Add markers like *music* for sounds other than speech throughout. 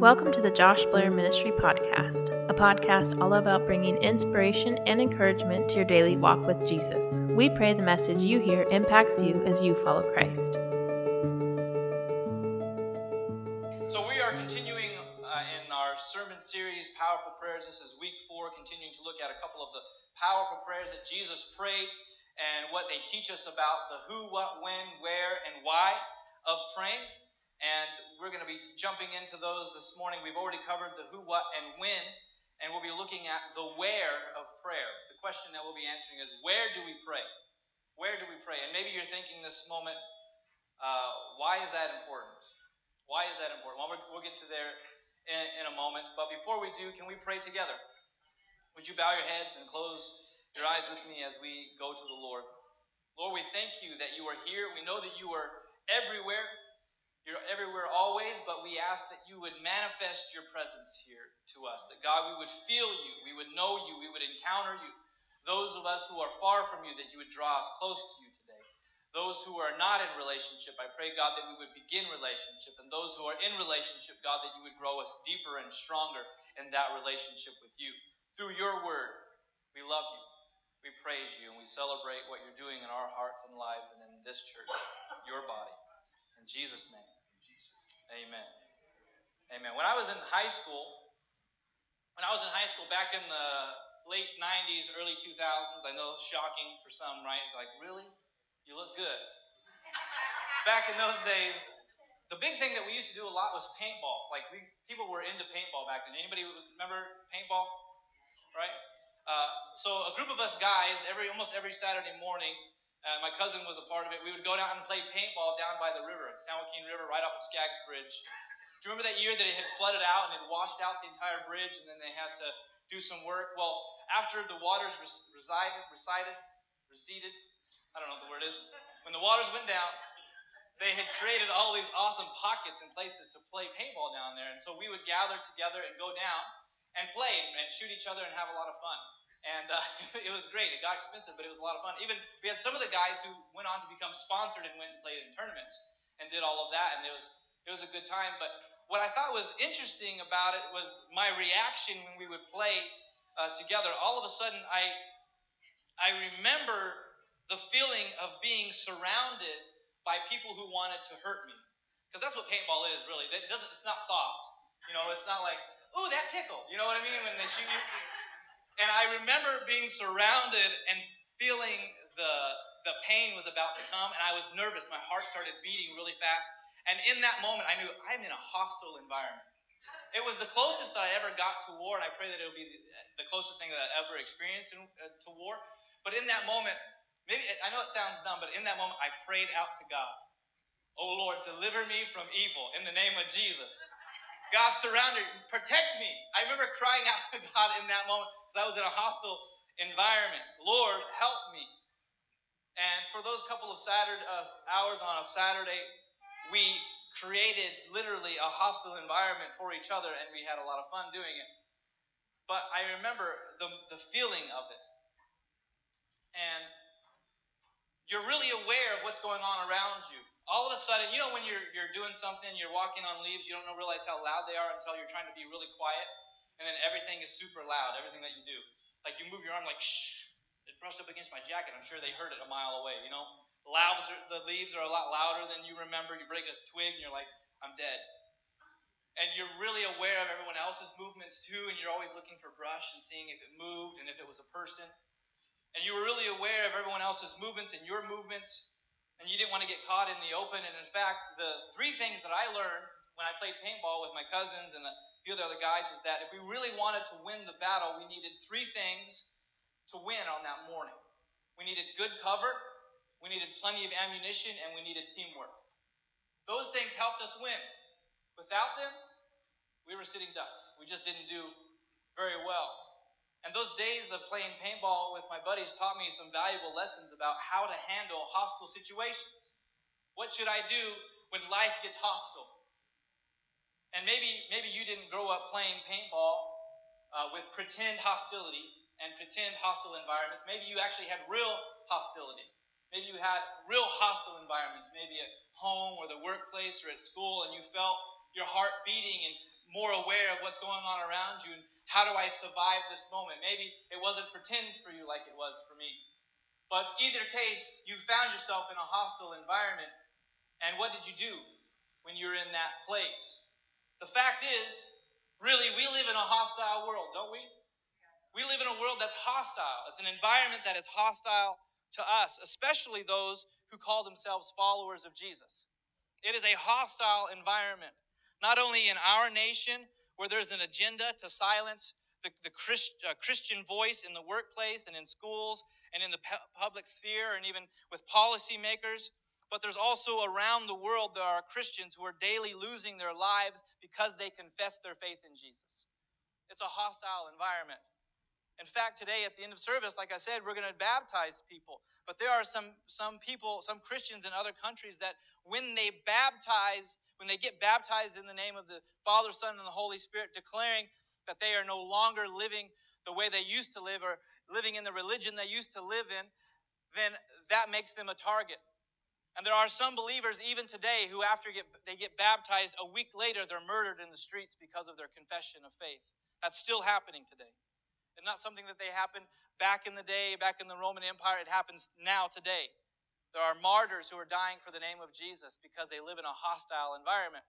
Welcome to the Josh Blair Ministry Podcast, a podcast all about bringing inspiration and encouragement to your daily walk with Jesus. We pray the message you hear impacts you as you follow Christ. So, we are continuing uh, in our sermon series, Powerful Prayers. This is week four, continuing to look at a couple of the powerful prayers that Jesus prayed and what they teach us about the who, what, when, where, and why of praying. And we're going to be jumping into those this morning. We've already covered the who, what, and when, and we'll be looking at the where of prayer. The question that we'll be answering is where do we pray? Where do we pray? And maybe you're thinking this moment, uh, why is that important? Why is that important? Well, we'll get to there in, in a moment. But before we do, can we pray together? Would you bow your heads and close your eyes with me as we go to the Lord? Lord, we thank you that you are here. We know that you are everywhere. Always, but we ask that you would manifest your presence here to us. That God, we would feel you, we would know you, we would encounter you. Those of us who are far from you, that you would draw us close to you today. Those who are not in relationship, I pray, God, that we would begin relationship. And those who are in relationship, God, that you would grow us deeper and stronger in that relationship with you. Through your word, we love you. We praise you and we celebrate what you're doing in our hearts and lives and in this church, your body. In Jesus' name. Amen. Amen. When I was in high school, when I was in high school back in the late 90s, early 2000s, I know shocking for some, right? Like, really? You look good. *laughs* back in those days, the big thing that we used to do a lot was paintball. Like, we people were into paintball back then. Anybody remember paintball? Right? Uh, so a group of us guys, every almost every Saturday morning, uh, my cousin was a part of it. We would go down and play paintball down by the river, San Joaquin River, right off of Skaggs Bridge. *laughs* Do you remember that year that it had flooded out and it washed out the entire bridge, and then they had to do some work? Well, after the waters res- resided, resided, receded, I don't know what the word is. When the waters went down, they had created all these awesome pockets and places to play paintball down there, and so we would gather together and go down and play and shoot each other and have a lot of fun and uh, *laughs* it was great. It got expensive, but it was a lot of fun. Even we had some of the guys who went on to become sponsored and went and played in tournaments and did all of that, and it was it was a good time. But what I thought was interesting about it was my reaction when we would play uh, together. All of a sudden, I I remember the feeling of being surrounded by people who wanted to hurt me, because that's what paintball is really. It doesn't. It's not soft. You know, it's not like, ooh, that tickle. You know what I mean? When they shoot you. And I remember being surrounded and feeling the the pain was about to come, and I was nervous. My heart started beating really fast. And in that moment, I knew I'm in a hostile environment. It was the closest that I ever got to war, and I pray that it'll be the closest thing that I ever experienced in, uh, to war. But in that moment, maybe I know it sounds dumb, but in that moment, I prayed out to God, "Oh Lord, deliver me from evil in the name of Jesus." God surrounded, protect me. I remember crying *laughs* out to God in that moment because I was in a hostile environment. Lord, help me. And for those couple of Saturday uh, hours on a Saturday, we created literally a hostile environment for each other, and we had a lot of fun doing it. But I remember the, the feeling of it. And you're really aware of what's going on around you. All of a sudden, you know when you're, you're doing something, you're walking on leaves, you don't realize how loud they are until you're trying to be really quiet and then everything is super loud, everything that you do. Like you move your arm like shh, it brushed up against my jacket. I'm sure they heard it a mile away, you know? Leaves are, the leaves are a lot louder than you remember. You break a twig and you're like, I'm dead. And you're really aware of everyone else's movements too, and you're always looking for brush and seeing if it moved and if it was a person. And you were really aware of everyone else's movements and your movements, and you didn't want to get caught in the open. And in fact, the three things that I learned when I played paintball with my cousins and a few of the other guys is that if we really wanted to win the battle, we needed three things to win on that morning. We needed good cover, we needed plenty of ammunition, and we needed teamwork. Those things helped us win. Without them, we were sitting ducks. We just didn't do very well. And those days of playing paintball with my buddies taught me some valuable lessons about how to handle hostile situations. What should I do when life gets hostile? And maybe maybe you didn't grow up playing paintball uh, with pretend hostility and pretend hostile environments. Maybe you actually had real hostility. Maybe you had real hostile environments, maybe at home or the workplace or at school, and you felt your heart beating and more aware of what's going on around you and how do I survive this moment. Maybe it wasn't pretend for you like it was for me. But either case, you found yourself in a hostile environment. And what did you do when you're in that place? The fact is, really, we live in a hostile world, don't we? We live in a world that's hostile. It's an environment that is hostile to us, especially those who call themselves followers of Jesus. It is a hostile environment, not only in our nation, where there's an agenda to silence the, the Christ, uh, Christian voice in the workplace and in schools and in the public sphere and even with policymakers, but there's also around the world there are Christians who are daily losing their lives because they confess their faith in Jesus. It's a hostile environment. In fact, today at the end of service, like I said, we're going to baptize people. But there are some some people, some Christians in other countries that when they baptize, when they get baptized in the name of the Father, Son, and the Holy Spirit, declaring that they are no longer living the way they used to live or living in the religion they used to live in, then that makes them a target. And there are some believers even today who, after get, they get baptized, a week later they're murdered in the streets because of their confession of faith. That's still happening today. It's not something that they happened back in the day, back in the Roman Empire. It happens now today. There are martyrs who are dying for the name of Jesus because they live in a hostile environment.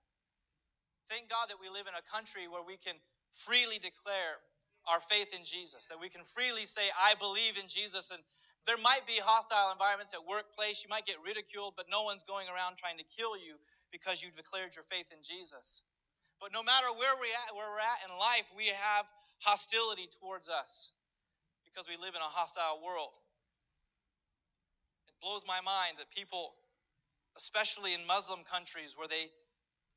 Thank God that we live in a country where we can freely declare our faith in Jesus, that we can freely say, I believe in Jesus. And there might be hostile environments at workplace. You might get ridiculed, but no one's going around trying to kill you because you've declared your faith in Jesus. But no matter where, we at, where we're at in life, we have hostility towards us because we live in a hostile world. Blows my mind that people, especially in Muslim countries where they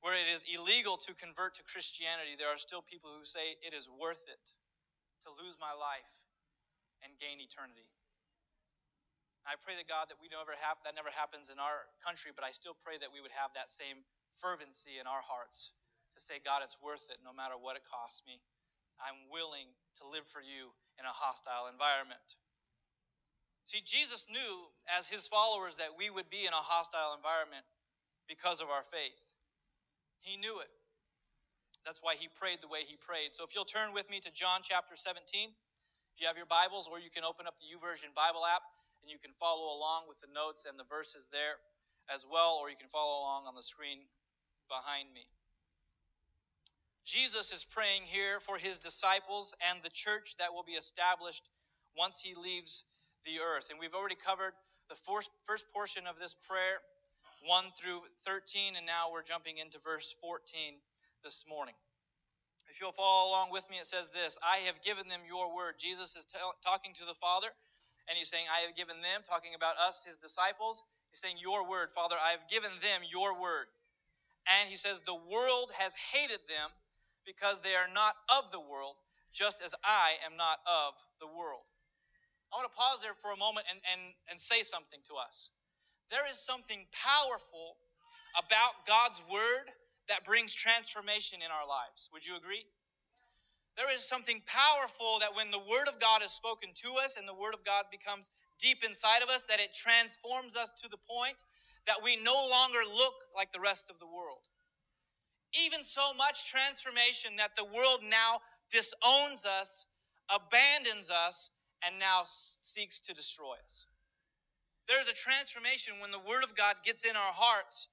where it is illegal to convert to Christianity, there are still people who say it is worth it to lose my life and gain eternity. I pray that God that we never have that never happens in our country, but I still pray that we would have that same fervency in our hearts to say, God, it's worth it no matter what it costs me. I'm willing to live for you in a hostile environment. See, Jesus knew as his followers that we would be in a hostile environment because of our faith. He knew it. That's why he prayed the way he prayed. So if you'll turn with me to John chapter 17, if you have your Bibles, or you can open up the YouVersion Bible app and you can follow along with the notes and the verses there as well, or you can follow along on the screen behind me. Jesus is praying here for his disciples and the church that will be established once he leaves the earth. And we've already covered the first portion of this prayer, 1 through 13, and now we're jumping into verse 14 this morning. If you'll follow along with me, it says this I have given them your word. Jesus is t- talking to the Father, and he's saying, I have given them, talking about us, his disciples. He's saying, Your word, Father, I have given them your word. And he says, The world has hated them because they are not of the world, just as I am not of the world. I want to pause there for a moment and, and, and say something to us. There is something powerful about God's word that brings transformation in our lives. Would you agree? There is something powerful that when the word of God is spoken to us and the word of God becomes deep inside of us, that it transforms us to the point that we no longer look like the rest of the world even so much transformation that the world now disowns us, abandons us, and now seeks to destroy us. There's a transformation when the Word of God gets in our hearts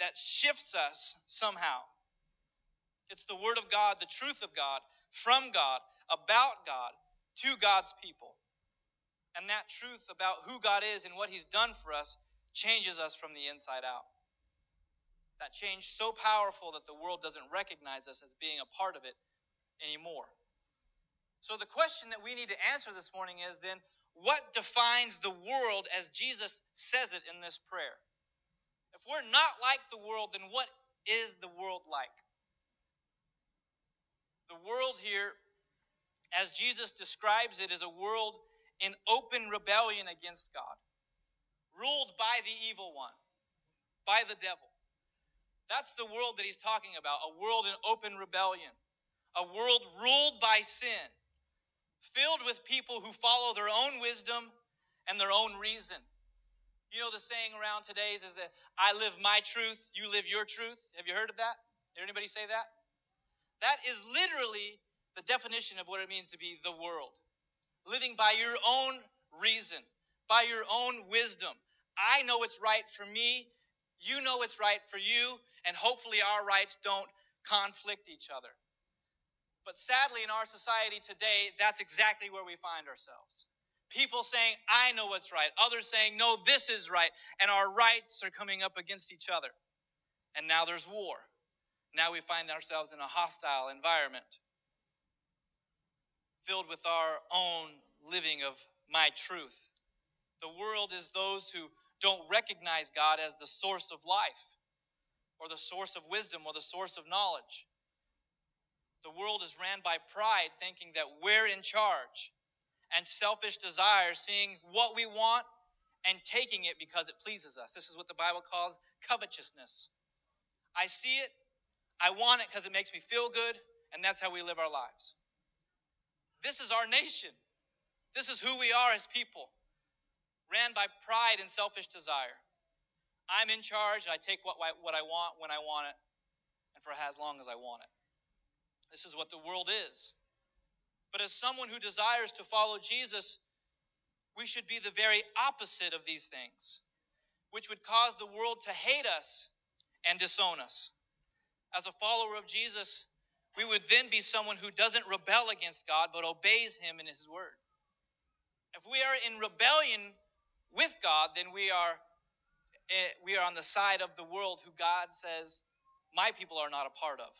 that shifts us somehow. It's the Word of God, the truth of God, from God, about God, to God's people. And that truth about who God is and what He's done for us changes us from the inside out. That change so powerful that the world doesn't recognize us as being a part of it anymore. So the question that we need to answer this morning is then what defines the world as Jesus says it in this prayer? If we're not like the world, then what is the world like? The world here, as Jesus describes it, is a world in open rebellion against God, ruled by the evil one, by the devil. That's the world that he's talking about a world in open rebellion, a world ruled by sin, filled with people who follow their own wisdom and their own reason. You know, the saying around today is, that I live my truth, you live your truth. Have you heard of that? Did anybody say that? That is literally the definition of what it means to be the world. Living by your own reason, by your own wisdom. I know what's right for me, you know what's right for you, and hopefully our rights don't conflict each other. But sadly, in our society today, that's exactly where we find ourselves. People saying, I know what's right. Others saying, no, this is right. And our rights are coming up against each other. And now there's war. Now we find ourselves in a hostile environment filled with our own living of my truth. The world is those who don't recognize God as the source of life or the source of wisdom or the source of knowledge. The world is ran by pride, thinking that we're in charge, and selfish desire, seeing what we want and taking it because it pleases us. This is what the Bible calls covetousness. I see it, I want it because it makes me feel good, and that's how we live our lives. This is our nation. This is who we are as people, ran by pride and selfish desire. I'm in charge, and I take what, what I want when I want it, and for as long as I want it. This is what the world is. But as someone who desires to follow Jesus, we should be the very opposite of these things, which would cause the world to hate us and disown us. As a follower of Jesus, we would then be someone who doesn't rebel against God but obeys Him in His Word. If we are in rebellion with God, then we are eh, we are on the side of the world who God says my people are not a part of.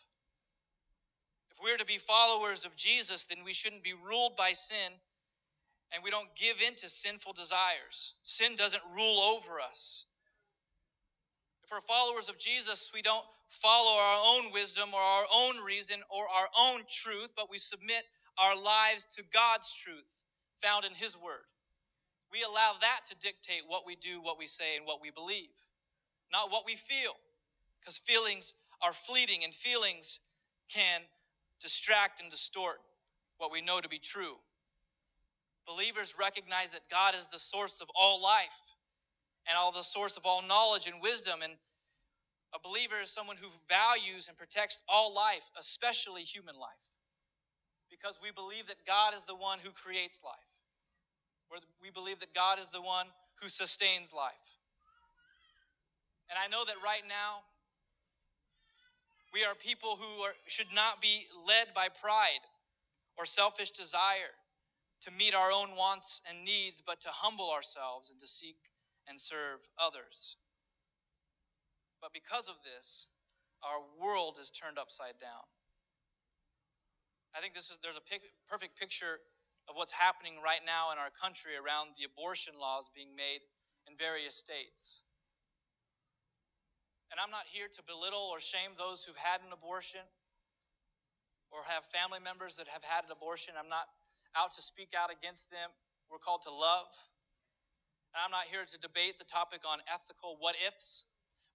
If we're to be followers of Jesus, then we shouldn't be ruled by sin and we don't give in to sinful desires. Sin doesn't rule over us. If we're followers of Jesus, we don't follow our own wisdom or our own reason or our own truth, but we submit our lives to God's truth found in His Word. We allow that to dictate what we do, what we say, and what we believe, not what we feel, because feelings are fleeting and feelings can distract and distort what we know to be true. Believers recognize that God is the source of all life and all the source of all knowledge and wisdom. And a believer is someone who values and protects all life, especially human life, because we believe that God is the one who creates life. We believe that God is the one who sustains life. And I know that right now, we are people who are, should not be led by pride or selfish desire to meet our own wants and needs, but to humble ourselves and to seek and serve others. But because of this, our world is turned upside down. I think this is there's a pic, perfect picture of what's happening right now in our country around the abortion laws being made in various states. And I'm not here to belittle or shame those who've had an abortion or have family members that have had an abortion. I'm not out to speak out against them. We're called to love. And I'm not here to debate the topic on ethical what ifs,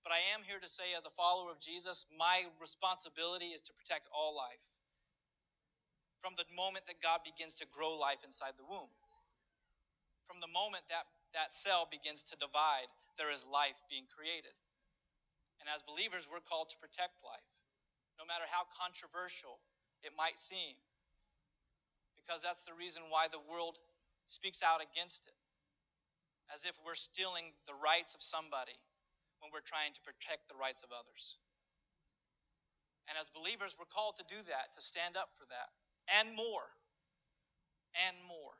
but I am here to say, as a follower of Jesus, my responsibility is to protect all life from the moment that God begins to grow life inside the womb. From the moment that that cell begins to divide, there is life being created. And as believers, we're called to protect life, no matter how controversial it might seem, because that's the reason why the world speaks out against it as if we're stealing the rights of somebody when we're trying to protect the rights of others. And as believers, we're called to do that, to stand up for that, and more, and more.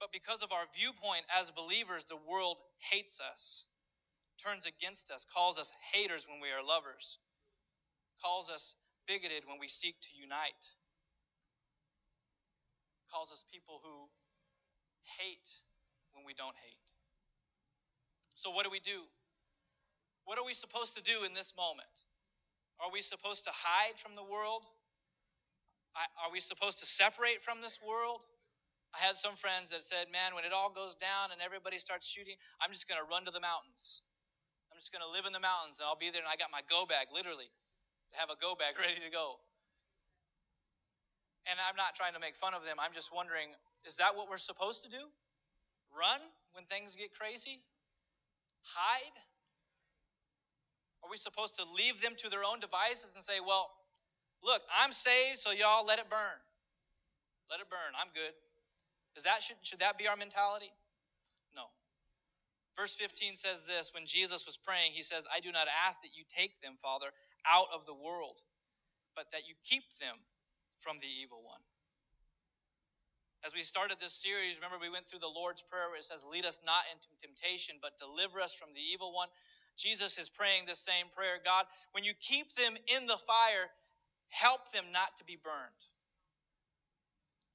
But because of our viewpoint as believers, the world hates us, turns against us, calls us haters when we are lovers, calls us bigoted when we seek to unite, calls us people who hate when we don't hate. So, what do we do? What are we supposed to do in this moment? Are we supposed to hide from the world? Are we supposed to separate from this world? I had some friends that said, Man, when it all goes down and everybody starts shooting, I'm just going to run to the mountains. I'm just going to live in the mountains and I'll be there and I got my go bag, literally, to have a go bag *laughs* ready to go. And I'm not trying to make fun of them. I'm just wondering, is that what we're supposed to do? Run when things get crazy? Hide? Are we supposed to leave them to their own devices and say, well, Look, I'm saved, so y'all let it burn. Let it burn. I'm good. Is that should, should that be our mentality? Verse 15 says this when Jesus was praying, he says, I do not ask that you take them, Father, out of the world, but that you keep them from the evil one. As we started this series, remember we went through the Lord's Prayer where it says, Lead us not into temptation, but deliver us from the evil one. Jesus is praying the same prayer God, when you keep them in the fire, help them not to be burned.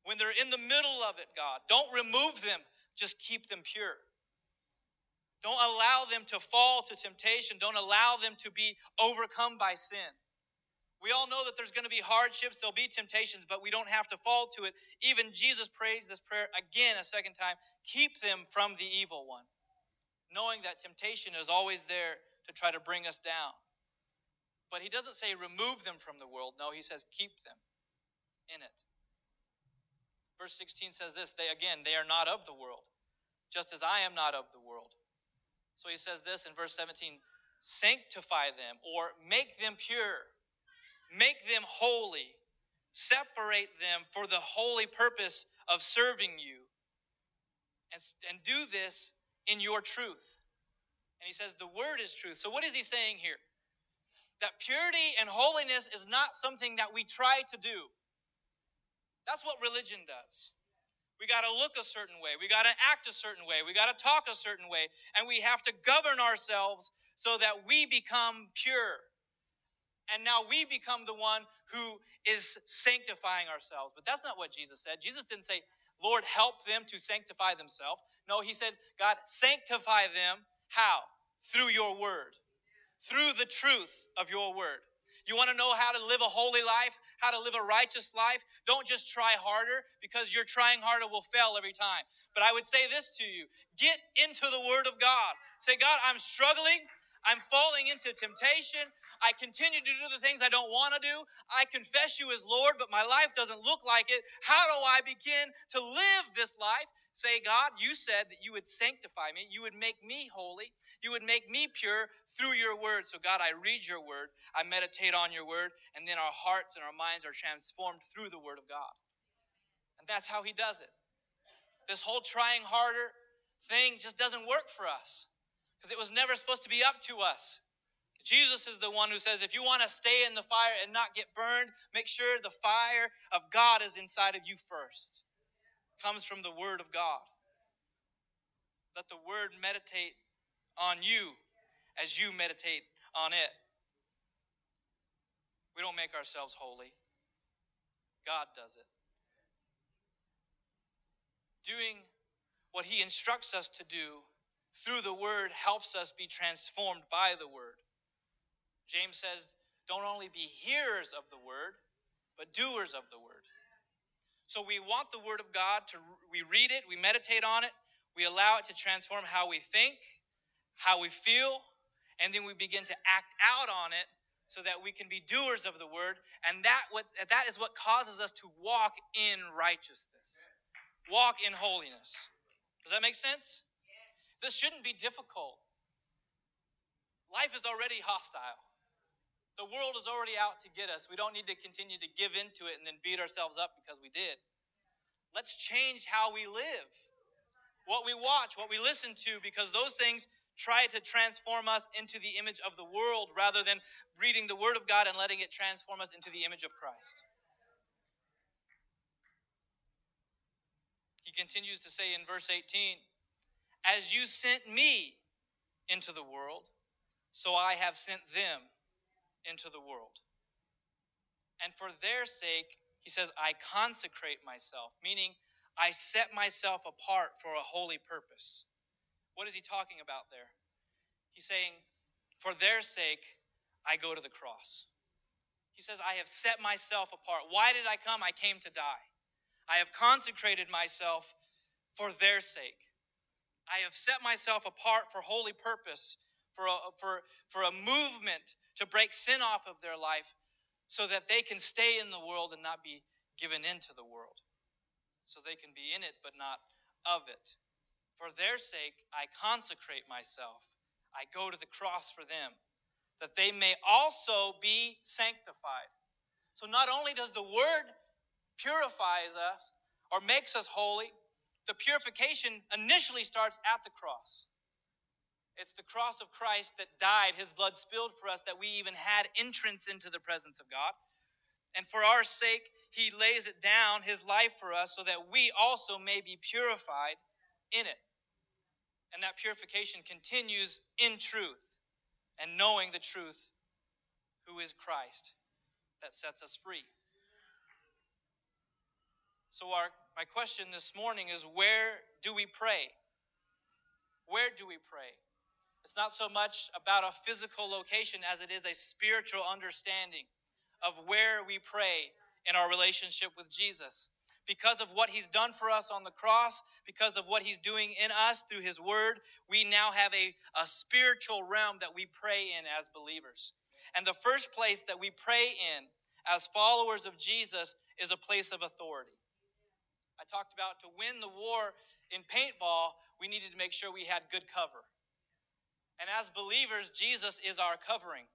When they're in the middle of it, God, don't remove them, just keep them pure. Don't allow them to fall to temptation. Don't allow them to be overcome by sin. We all know that there's going to be hardships, there'll be temptations, but we don't have to fall to it. Even Jesus prays this prayer again a second time keep them from the evil one, knowing that temptation is always there to try to bring us down. But he doesn't say remove them from the world. No, he says keep them in it. Verse 16 says this they again, they are not of the world, just as I am not of the world. So he says this in verse 17 sanctify them or make them pure Make them holy. Separate them for the holy purpose of serving you. And, and do this in your truth. And he says, the word is truth. So, what is he saying here? That purity and holiness is not something that we try to do. That's what religion does. We got to look a certain way. We got to act a certain way. We got to talk a certain way. And we have to govern ourselves so that we become pure and now we become the one who is sanctifying ourselves. But that's not what Jesus said. Jesus didn't say, Lord, help them to sanctify themselves. No, he said, God, sanctify them. How? Through your word, through the truth of your word. You want to know how to live a holy life, how to live a righteous life? Don't just try harder because your trying harder will fail every time. But I would say this to you get into the Word of God. Say, God, I'm struggling. I'm falling into temptation. I continue to do the things I don't want to do. I confess you as Lord, but my life doesn't look like it. How do I begin to live this life? Say, God, you said that you would sanctify me. You would make me holy. You would make me pure through your word. So, God, I read your word. I meditate on your word. And then our hearts and our minds are transformed through the word of God. And that's how he does it. This whole trying harder thing just doesn't work for us because it was never supposed to be up to us. Jesus is the one who says, if you want to stay in the fire and not get burned, make sure the fire of God is inside of you first. Comes from the Word of God. Let the Word meditate on you as you meditate on it. We don't make ourselves holy, God does it. Doing what He instructs us to do through the Word helps us be transformed by the Word. James says, don't only be hearers of the word, but doers of the word. So we want the word of God to we read it, we meditate on it, we allow it to transform how we think, how we feel, and then we begin to act out on it so that we can be doers of the word, and that what that is what causes us to walk in righteousness. Walk in holiness. Does that make sense? This shouldn't be difficult. Life is already hostile. The world is already out to get us. We don't need to continue to give into it and then beat ourselves up because we did. Let's change how we live, what we watch, what we listen to, because those things try to transform us into the image of the world rather than reading the Word of God and letting it transform us into the image of Christ. He continues to say in verse 18, As you sent me into the world, so I have sent them into the world. And for their sake, he says, I consecrate myself, meaning I set myself apart for a holy purpose. What is he talking about there? He's saying, For their sake, I go to the cross. He says, I have set myself apart. Why did I come? I came to die. I have consecrated myself for their sake. I have set myself apart for holy purpose, for a, for, for a movement to break sin off of their life so that they can stay in the world and not be given into the world. So they can be in it but not of it. For their sake, I consecrate myself. I go to the cross for them, that they may also be sanctified. So not only does the word purifies us or makes us holy, the purification initially starts at the cross. It's the cross of Christ that died, his blood spilled for us, that we even had entrance into the presence of God. And for our sake, he lays it down, his life for us, so that we also may be purified in it. And that purification continues in truth and knowing the truth, who is Christ, that sets us free. So, our, my question this morning is where do we pray? Where do we pray? It's not so much about a physical location as it is a spiritual understanding of where we pray in our relationship with Jesus. Because of what he's done for us on the cross, because of what he's doing in us through his word, we now have a, a spiritual realm that we pray in as believers. And the first place that we pray in as followers of Jesus is a place of authority. I talked about to win the war in paintball, we needed to make sure we had good cover. And as believers, Jesus is our covering.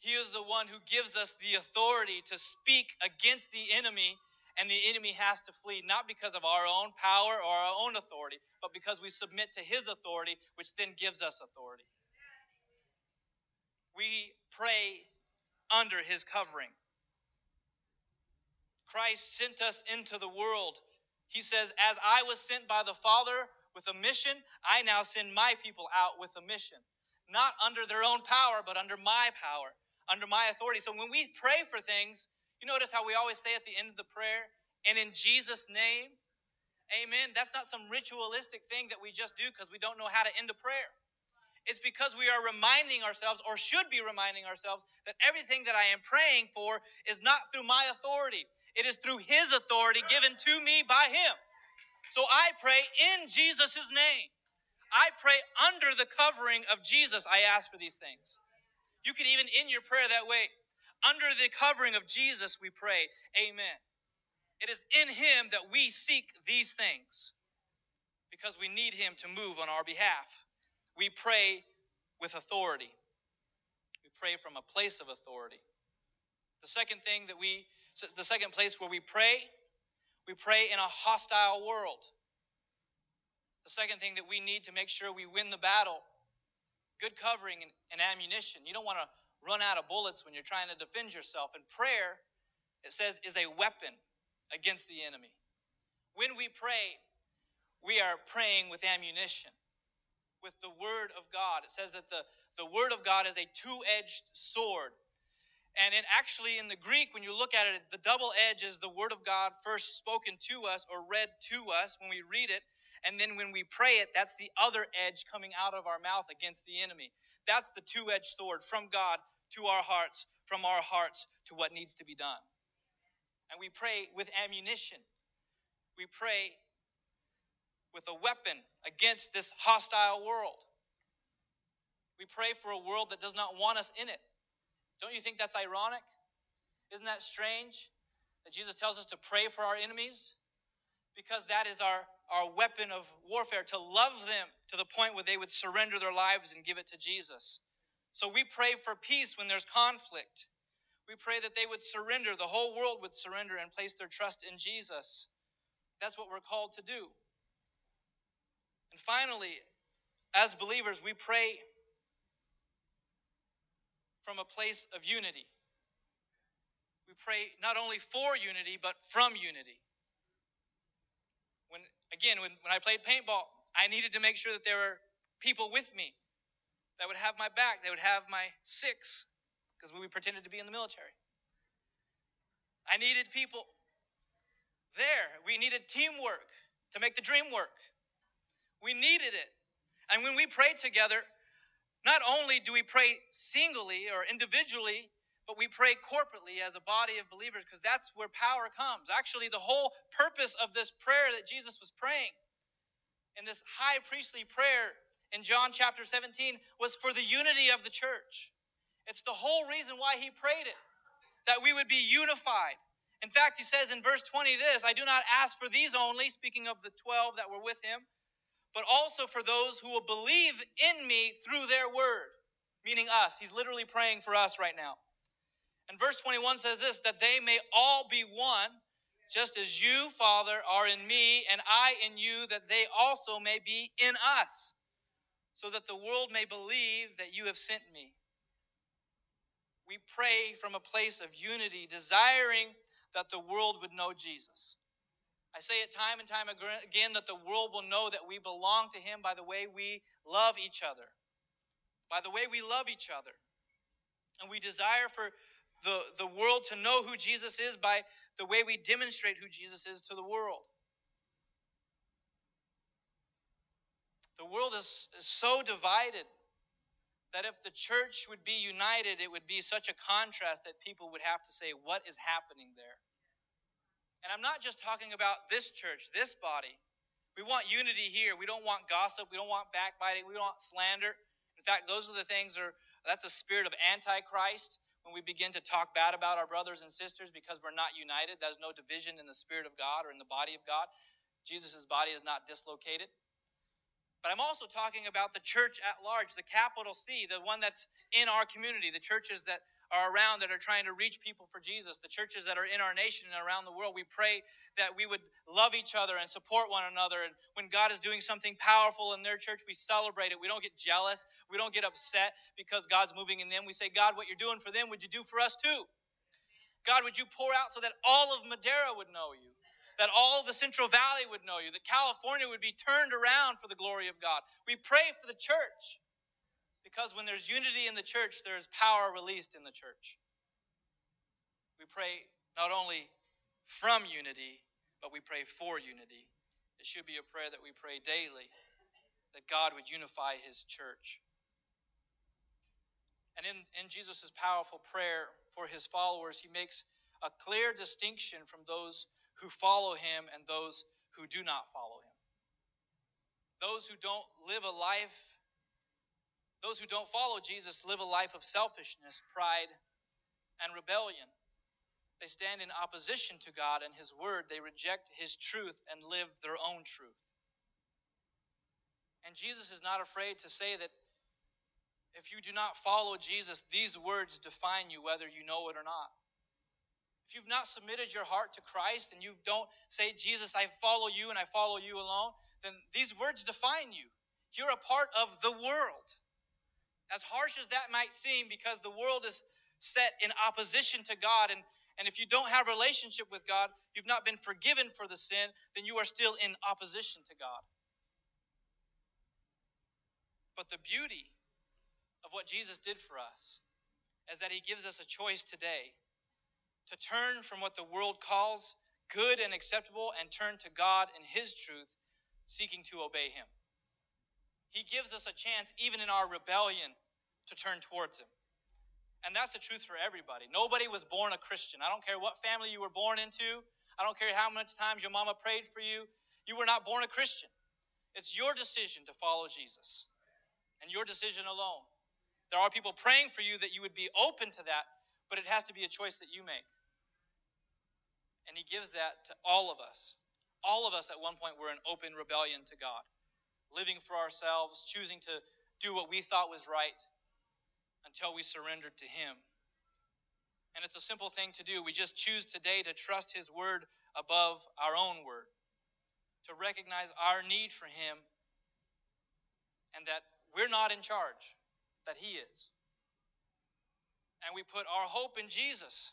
He is the one who gives us the authority to speak against the enemy, and the enemy has to flee, not because of our own power or our own authority, but because we submit to his authority, which then gives us authority. We pray under his covering. Christ sent us into the world. He says, As I was sent by the Father with a mission, I now send my people out with a mission. Not under their own power, but under my power under my authority. So when we pray for things, you notice how we always say at the end of the prayer, and in Jesus' name, amen. That's not some ritualistic thing that we just do because we don't know how to end a prayer. It's because we are reminding ourselves, or should be reminding ourselves, that everything that I am praying for is not through my authority. It is through His authority given to me by Him. So I pray in Jesus' name. I pray under the covering of Jesus. I ask for these things. You could even in your prayer that way. Under the covering of Jesus, we pray, Amen. It is in Him that we seek these things because we need Him to move on our behalf. We pray with authority, we pray from a place of authority. The second thing that we, the second place where we pray, we pray in a hostile world. The second thing that we need to make sure we win the battle good covering and, and ammunition. You don't want to run out of bullets when you're trying to defend yourself. And prayer, it says, is a weapon against the enemy. When we pray, we are praying with ammunition, with the Word of God. It says that the, the Word of God is a two edged sword. And in actually in the Greek, when you look at it, the double edge is the Word of God first spoken to us or read to us when we read it. And then when we pray it, that's the other edge coming out of our mouth against the enemy. That's the two edged sword from God to our hearts, from our hearts to what needs to be done. And we pray with ammunition. We pray with a weapon against this hostile world. We pray for a world that does not want us in it. Don't you think that's ironic? Isn't that strange that Jesus tells us to pray for our enemies? Because that is our our weapon of warfare, to love them to the point where they would surrender their lives and give it to Jesus. So we pray for peace when there's conflict. We pray that they would surrender, the whole world would surrender and place their trust in Jesus. That's what we're called to do. And finally, as believers, we pray from a place of unity. We pray not only for unity, but from unity. When again, when, when I played paintball, I needed to make sure that there were people with me that would have my back. They would have my six because we pretended to be in the military. I needed people there. We needed teamwork to make the dream work. We needed it. And when we pray together, not only do we pray singly or individually, but we pray corporately as a body of believers because that's where power comes. Actually, the whole purpose of this prayer that Jesus was praying in this high priestly prayer in John chapter 17 was for the unity of the church. It's the whole reason why he prayed it, that we would be unified. In fact, he says in verse 20 this I do not ask for these only, speaking of the 12 that were with him, but also for those who will believe in me through their word, meaning us. He's literally praying for us right now. And verse 21 says this that they may all be one, just as you, Father, are in me, and I in you, that they also may be in us, so that the world may believe that you have sent me. We pray from a place of unity, desiring that the world would know Jesus. I say it time and time again that the world will know that we belong to Him by the way we love each other. By the way we love each other. And we desire for the, the world to know who Jesus is by the way we demonstrate who Jesus is to the world. The world is, is so divided that if the church would be united, it would be such a contrast that people would have to say, What is happening there? And I'm not just talking about this church, this body. We want unity here. We don't want gossip. We don't want backbiting. We don't want slander. In fact, those are the things are that's a spirit of antichrist when we begin to talk bad about our brothers and sisters because we're not united. There's no division in the spirit of God or in the body of God. Jesus' body is not dislocated. But I'm also talking about the church at large, the capital C, the one that's in our community, the churches that are around that are trying to reach people for Jesus, the churches that are in our nation and around the world. We pray that we would love each other and support one another. And when God is doing something powerful in their church, we celebrate it. We don't get jealous. We don't get upset because God's moving in them. We say, God, what you're doing for them, would you do for us too? God, would you pour out so that all of Madera would know you? That all the Central Valley would know you, that California would be turned around for the glory of God. We pray for the church. Because when there's unity in the church, there's power released in the church. We pray not only from unity, but we pray for unity. It should be a prayer that we pray daily, that God would unify his church. And in, in Jesus' powerful prayer for his followers, he makes a clear distinction from those who follow him and those who do not follow him. Those who don't live a life those who don't follow Jesus live a life of selfishness, pride, and rebellion. They stand in opposition to God and His Word. They reject His truth and live their own truth. And Jesus is not afraid to say that if you do not follow Jesus, these words define you whether you know it or not. If you've not submitted your heart to Christ and you don't say, Jesus, I follow you and I follow you alone, then these words define you. You're a part of the world. As harsh as that might seem, because the world is set in opposition to God, and, and if you don't have relationship with God, you've not been forgiven for the sin, then you are still in opposition to God. But the beauty of what Jesus did for us is that he gives us a choice today to turn from what the world calls good and acceptable and turn to God and his truth, seeking to obey him. He gives us a chance, even in our rebellion, to turn towards Him. And that's the truth for everybody. Nobody was born a Christian. I don't care what family you were born into, I don't care how much times your mama prayed for you. You were not born a Christian. It's your decision to follow Jesus and your decision alone. There are people praying for you that you would be open to that, but it has to be a choice that you make. And He gives that to all of us. All of us at one point were in open rebellion to God living for ourselves, choosing to do what we thought was right until we surrendered to Him. And it's a simple thing to do. We just choose today to trust His word above our own word, to recognize our need for Him, and that we're not in charge, that He is. And we put our hope in Jesus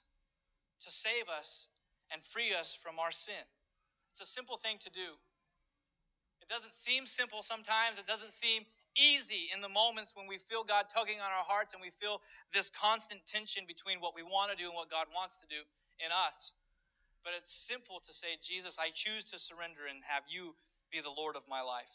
to save us and free us from our sin. It's a simple thing to do It doesn't seem simple sometimes. It doesn't seem easy in the moments when we feel God tugging on our hearts and we feel this constant tension between what we want to do and what God wants to do in us. But it's simple to say, Jesus, I choose to surrender and have you be the Lord of my life.